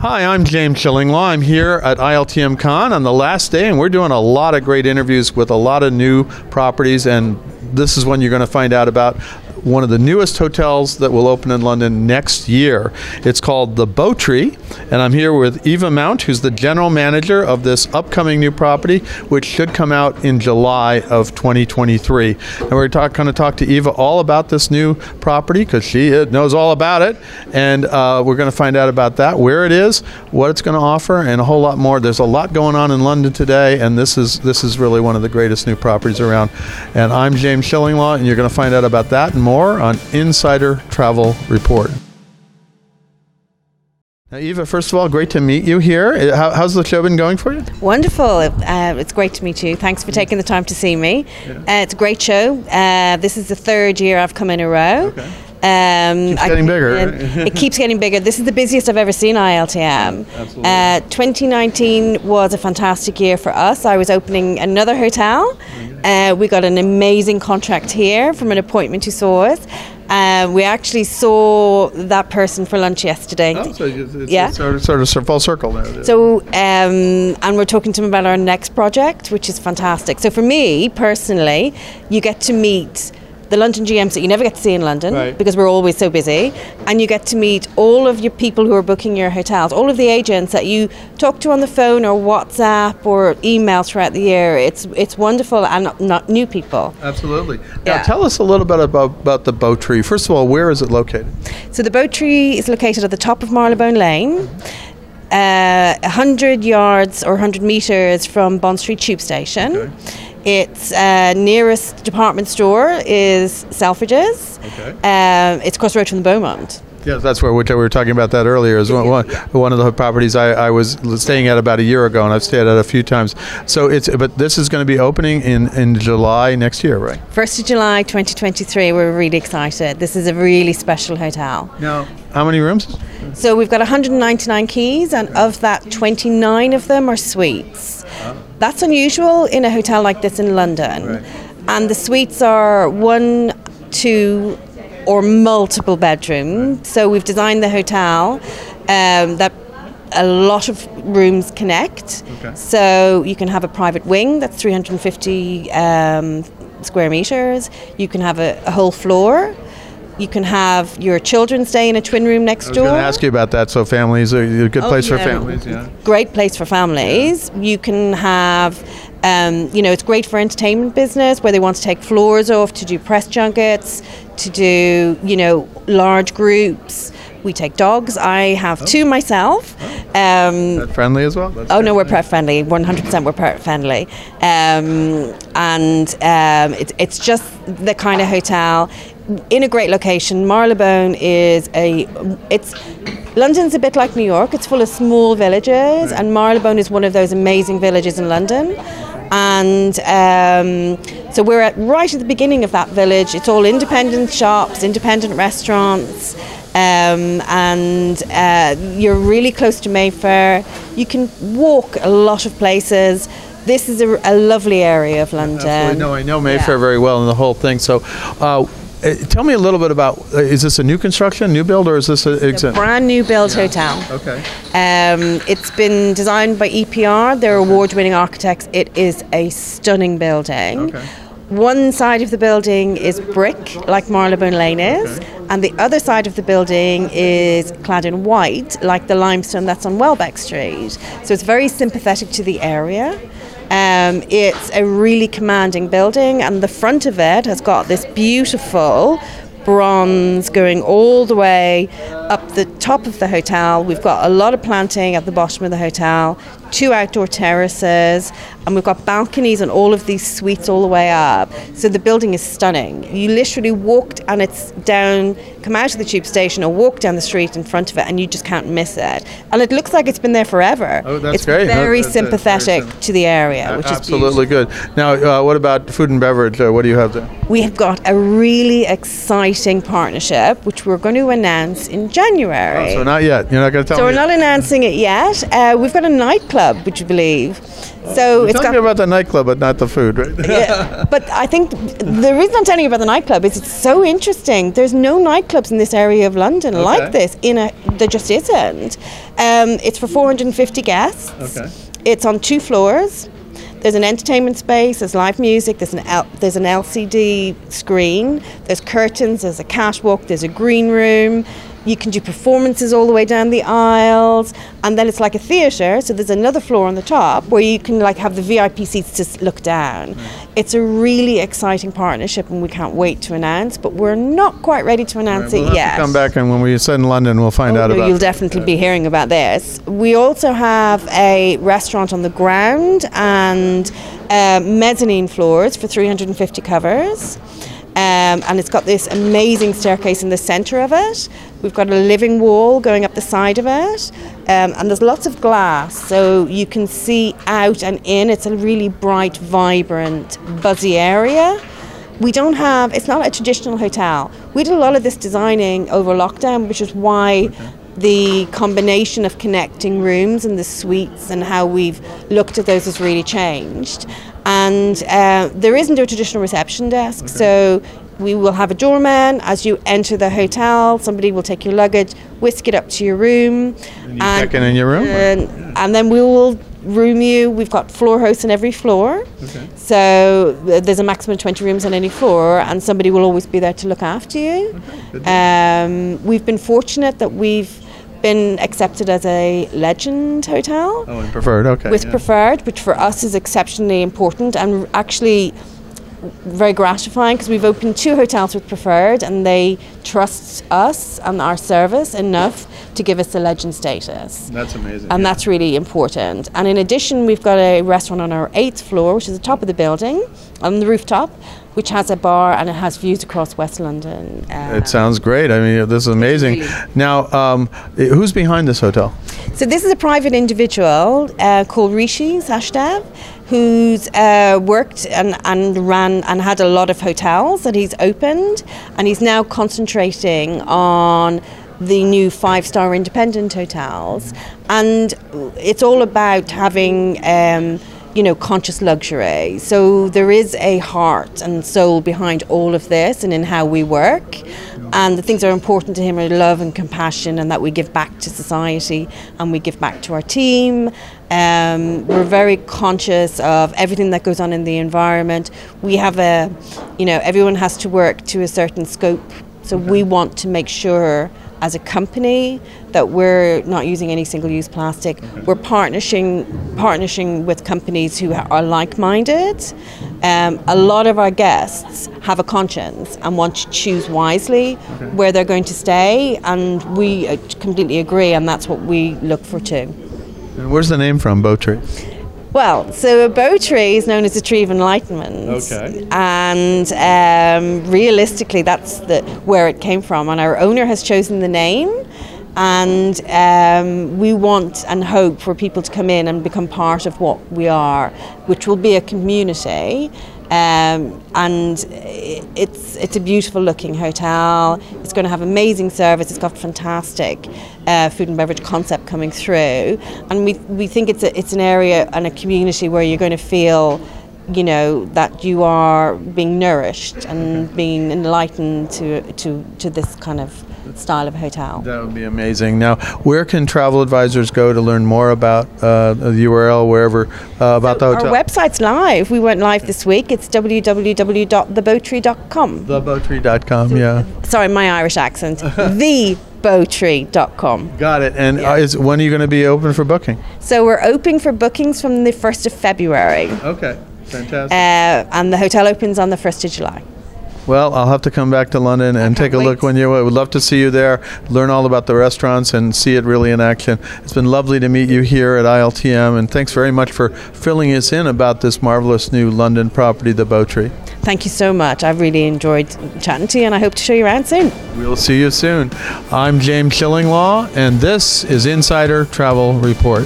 Hi, I'm James Shillinglaw. I'm here at ILTM Cannes on the last day, and we're doing a lot of great interviews with a lot of new properties. And this is one you're going to find out about one of the newest hotels that will open in London next year. It's called the BoTree, and I'm here with Eva Mount, who's the general manager of this upcoming new property, which should come out in July of 2023. And we're going to talk to Eva all about this new property because she uh, knows all about it, and uh, we're going to find out about that, where it is, what it's going to offer, and a whole lot more. There's a lot going on in London today, and this is this is really one of the greatest new properties around. And I'm James Shillinglaw, and you're going to find out about that and more more on Insider Travel Report. Now, Eva, first of all, great to meet you here. Uh, how, how's the show been going for you? Wonderful. Uh, it's great to meet you. Thanks for taking the time to see me. Yeah. Uh, it's a great show. Uh, this is the third year I've come in a row. Okay. Um, keeps getting bigger. it keeps getting bigger. This is the busiest I've ever seen ILTM. Absolutely. Uh, 2019 was a fantastic year for us. I was opening another hotel. Uh, we got an amazing contract here from an appointment who saw us. Uh, we actually saw that person for lunch yesterday. Oh, so it's, it's yeah. sort of, sort of full circle there. So, um, and we're talking to him about our next project, which is fantastic. So, for me personally, you get to meet the London GMs that you never get to see in London right. because we're always so busy, and you get to meet all of your people who are booking your hotels, all of the agents that you talk to on the phone or WhatsApp or email throughout the year. It's it's wonderful and not, not new people. Absolutely. Now yeah. tell us a little bit about, about the BoTree. First of all, where is it located? So the BoTree is located at the top of Marylebone Lane. Uh, 100 yards or 100 metres from Bond Street Tube Station. Okay. Its uh, nearest department store is Selfridges. Okay. Um, it's across the road from the Beaumont. Yes, that's where we were talking about that earlier. Is one, one, one of the properties I, I, was staying at about a year ago, and I've stayed at a few times. So it's but this is going to be opening in, in July next year, right? First of July, 2023. We're really excited. This is a really special hotel. Now, how many rooms? So we've got 199 keys, and of that, 29 of them are suites. That's unusual in a hotel like this in London. Right. And the suites are one, two, or multiple bedroom. So we've designed the hotel um, that a lot of rooms connect. Okay. So you can have a private wing that's 350 um, square meters. You can have a, a whole floor. You can have your children stay in a twin room next door. I was going to ask you about that. So families are a good oh, place yeah. for families. Yeah. Great place for families. You can have. Um, you know, it's great for entertainment business where they want to take floors off to do press junkets, to do, you know, large groups. We take dogs. I have oh. two myself. Oh. Um, pet friendly as well? That's oh, no, we're pet friendly. 100% we're pet friendly. Um, and um, it, it's just the kind of hotel in a great location. Marylebone is a it's London's a bit like New York. It's full of small villages, and Marylebone is one of those amazing villages in London. And um, so we're at, right at the beginning of that village. It's all independent shops, independent restaurants. Um, and uh, you're really close to Mayfair. You can walk a lot of places. This is a, a lovely area of London. Absolutely. No, I know Mayfair yeah. very well and the whole thing. So, uh, uh, tell me a little bit about uh, is this a new construction, new build, or is this a, a brand new build yeah. hotel? Okay. Um, it's been designed by EPR. They're okay. award-winning architects. It is a stunning building. Okay. One side of the building is brick, like Marylebone Lane is, okay. and the other side of the building is clad in white, like the limestone that's on Welbeck Street. So it's very sympathetic to the area. Um, it's a really commanding building, and the front of it has got this beautiful bronze going all the way up the top of the hotel. We've got a lot of planting at the bottom of the hotel, two outdoor terraces, and we've got balconies on all of these suites all the way up. So the building is stunning. You literally walked and it's down, come out of the tube station or walk down the street in front of it, and you just can't miss it. And it looks like it's been there forever. Oh, that's it's great. Very that's, sympathetic very to the area, which absolutely is absolutely good. Now, uh, what about food and beverage? Uh, what do you have there? We have got a really exciting partnership, which we're going to announce in January. Oh, so not yet. You're not going to tell so me. So we're yet. not announcing it yet. Uh, we've got a nightclub nightclub, would you believe? So it's Tell got about the nightclub, but not the food, right? yeah, but I think the reason I'm telling you about the nightclub is it's so interesting. There's no nightclubs in this area of London Okay. like this. In a, there just isn't. Um, it's for 450 guests. Okay. It's on two floors. There's an entertainment space. There's live music. There's an L, there's an LCD screen. There's curtains. There's a catwalk. There's a green room. You can do performances all the way down the aisles, and then it's like a theatre. So there's another floor on the top where you can like have the VIP seats to look down. It's a really exciting partnership, and we can't wait to announce. But we're not quite ready to announce we'll it yet. come back, and when we sit in London, we'll find Oh, out no, about You'll definitely be hearing about this. We also have a restaurant on the ground and uh, mezzanine floors for 350 covers. Um, and it's got this amazing staircase in the centre of it. We've got a living wall going up the side of it, um, and there's lots of glass, so you can see out and in. It's a really bright, vibrant, buzzy area. We don't have, it's not a traditional hotel. We did a lot of this designing over lockdown, which is why the combination of connecting rooms and the suites and how we've looked at those has really changed. And uh, there isn't a traditional reception desk, so we will have a doorman as you enter the hotel. Somebody will take your luggage, whisk it up to your room, you check in in your room, and, and then we will room you. We've got floor hosts on every floor, so th- there's a maximum of 20 rooms on any floor, and somebody will always be there to look after you. Um, we've been fortunate that we've been accepted as a legend hotel Oh, and preferred. Okay. with yeah. preferred, which for us is exceptionally important and actually very gratifying because we've opened two hotels with preferred and they trust us and our service enough to give us the legend status. That's amazing. And yeah. that's really important. And in addition, we've got a restaurant on our eighth floor, which is the top of the building, on the rooftop, which has a bar and it has views across West London. It sounds great. I mean, this is amazing. Really. Now, um, who's behind this hotel? So this is a private individual uh, called Rishi Sachdev, who's uh, worked and, and ran and had a lot of hotels that he's opened, and he's now concentrating on the new five-star independent hotels, and it's all about having. Um, you know, conscious luxury. So there is a heart and soul behind all of this and in how we work. And the things that are important to him are love and compassion, and that we give back to society and we give back to our team. Um, we're very conscious of everything that goes on in the environment. We have a, you know, everyone has to work to a certain scope. So we want to make sure as a company that we're not using any single-use plastic. We're partnering partnering with companies who are like-minded. Um, a lot of our guests have a conscience and want to choose wisely where they're going to stay, and we uh, completely agree, and that's what we look for too. And where's the name from, BoTree? Well, so a bo tree is known as a tree of enlightenment. Okay. And um, realistically, that's the, where it came from. And our owner has chosen the name. And um, we want and hope for people to come in and become part of what we are, which will be a community. Um, and it's it's a beautiful looking hotel. It's going to have amazing service. It's got fantastic uh, food and beverage concept coming through, and we we think it's a, it's an area and a community where you're going to feel, you know, that you are being nourished and being enlightened to to to this kind of style of hotel. That would be amazing. Now, where can travel advisors go to learn more about uh, the URL, wherever, uh, about the hotel? Our website's live. We went live this week. It's www.thebotree.com. Thebotree.com, yeah. Sorry, my Irish accent. Thebotree.com. Got it. And Yeah. uh, is, when are you going to be open for booking? So we're open for bookings from the 1st of February. Okay, fantastic. Uh, and the hotel opens on the 1st of July. Well, I'll have to come back to London and take a can't look when you. I would love to see you there, learn all about the restaurants, and see it really in action. It's been lovely to meet you here at ILTM, and thanks very much for filling us in about this marvelous new London property, the BoTree. Thank you so much. I've really enjoyed chatting to you and I hope to show you around soon. We'll see you soon. I'm James Shillinglaw, and this is Insider Travel Report.